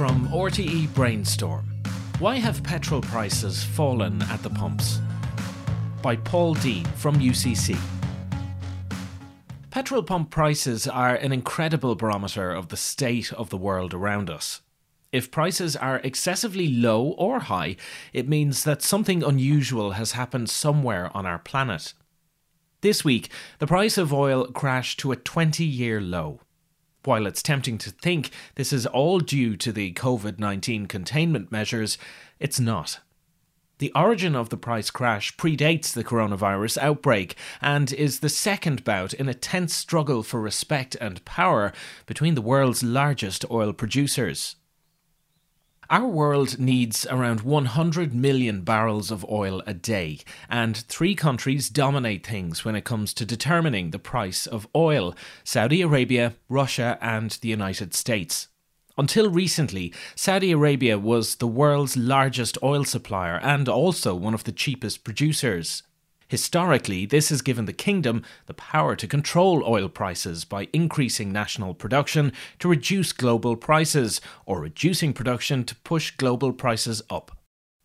From RTE Brainstorm Why have petrol prices fallen at the pumps? By Paul Deane from UCC. Petrol pump prices are an incredible barometer of the state of the world around us. If prices are excessively low or high, it means that something unusual has happened somewhere on our planet. This week, the price of oil crashed to a 20 year low. While it's tempting to think this is all due to the COVID 19 containment measures, it's not. The origin of the price crash predates the coronavirus outbreak and is the second bout in a tense struggle for respect and power between the world's largest oil producers. Our world needs around 100 million barrels of oil a day, and three countries dominate things when it comes to determining the price of oil Saudi Arabia, Russia, and the United States. Until recently, Saudi Arabia was the world's largest oil supplier and also one of the cheapest producers. Historically, this has given the kingdom the power to control oil prices by increasing national production to reduce global prices, or reducing production to push global prices up.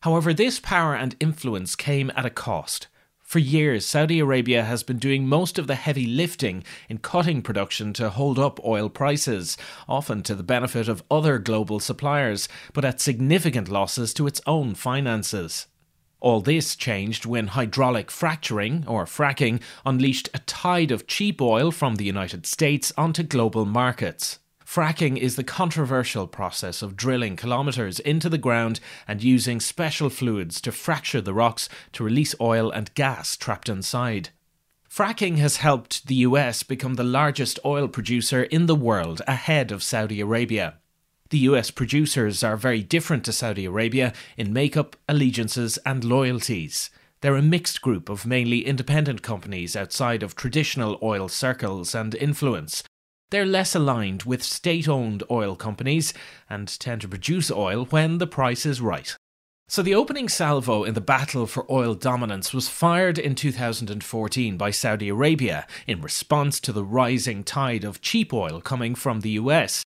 However, this power and influence came at a cost. For years, Saudi Arabia has been doing most of the heavy lifting in cutting production to hold up oil prices, often to the benefit of other global suppliers, but at significant losses to its own finances. All this changed when hydraulic fracturing, or fracking, unleashed a tide of cheap oil from the United States onto global markets. Fracking is the controversial process of drilling kilometres into the ground and using special fluids to fracture the rocks to release oil and gas trapped inside. Fracking has helped the US become the largest oil producer in the world ahead of Saudi Arabia. The US producers are very different to Saudi Arabia in makeup, allegiances, and loyalties. They're a mixed group of mainly independent companies outside of traditional oil circles and influence. They're less aligned with state owned oil companies and tend to produce oil when the price is right. So, the opening salvo in the battle for oil dominance was fired in 2014 by Saudi Arabia in response to the rising tide of cheap oil coming from the US.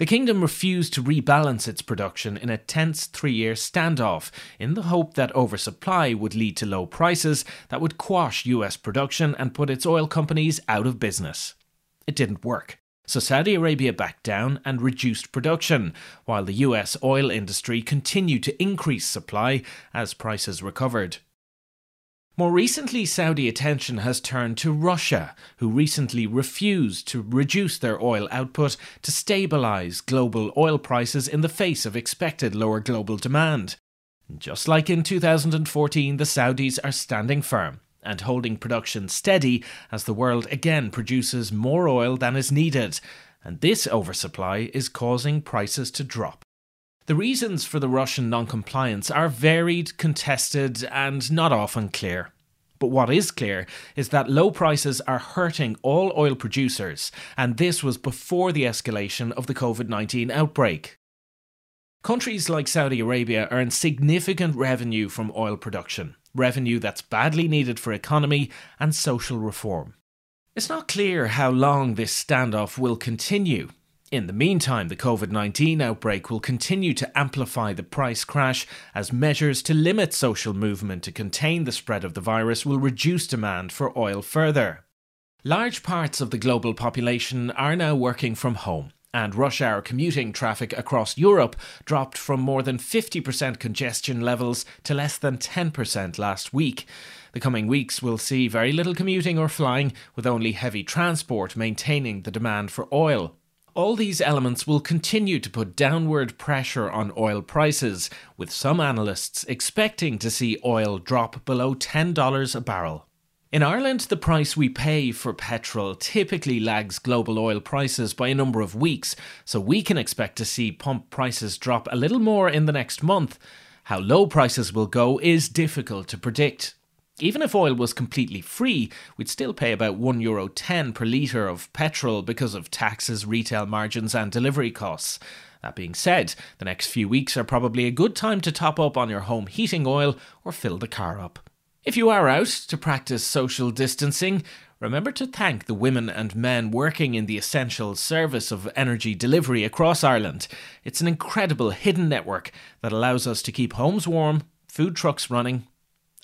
The kingdom refused to rebalance its production in a tense three year standoff in the hope that oversupply would lead to low prices that would quash US production and put its oil companies out of business. It didn't work. So Saudi Arabia backed down and reduced production, while the US oil industry continued to increase supply as prices recovered. More recently, Saudi attention has turned to Russia, who recently refused to reduce their oil output to stabilize global oil prices in the face of expected lower global demand. Just like in 2014, the Saudis are standing firm and holding production steady as the world again produces more oil than is needed, and this oversupply is causing prices to drop. The reasons for the Russian non-compliance are varied, contested, and not often clear. But what is clear is that low prices are hurting all oil producers, and this was before the escalation of the COVID 19 outbreak. Countries like Saudi Arabia earn significant revenue from oil production, revenue that's badly needed for economy and social reform. It's not clear how long this standoff will continue, in the meantime, the COVID 19 outbreak will continue to amplify the price crash as measures to limit social movement to contain the spread of the virus will reduce demand for oil further. Large parts of the global population are now working from home, and rush hour commuting traffic across Europe dropped from more than 50% congestion levels to less than 10% last week. The coming weeks will see very little commuting or flying, with only heavy transport maintaining the demand for oil. All these elements will continue to put downward pressure on oil prices, with some analysts expecting to see oil drop below $10 a barrel. In Ireland, the price we pay for petrol typically lags global oil prices by a number of weeks, so we can expect to see pump prices drop a little more in the next month. How low prices will go is difficult to predict. Even if oil was completely free, we'd still pay about €1 Euro 10 per litre of petrol because of taxes, retail margins, and delivery costs. That being said, the next few weeks are probably a good time to top up on your home heating oil or fill the car up. If you are out to practice social distancing, remember to thank the women and men working in the essential service of energy delivery across Ireland. It's an incredible hidden network that allows us to keep homes warm, food trucks running,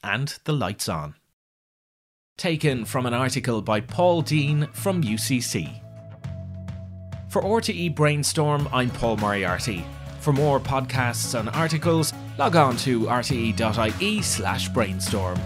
and the lights on. Taken from an article by Paul Deane from UCC. For RTE Brainstorm, I'm Paul Moriarty. For more podcasts and articles, log on to rte.ie slash brainstorm.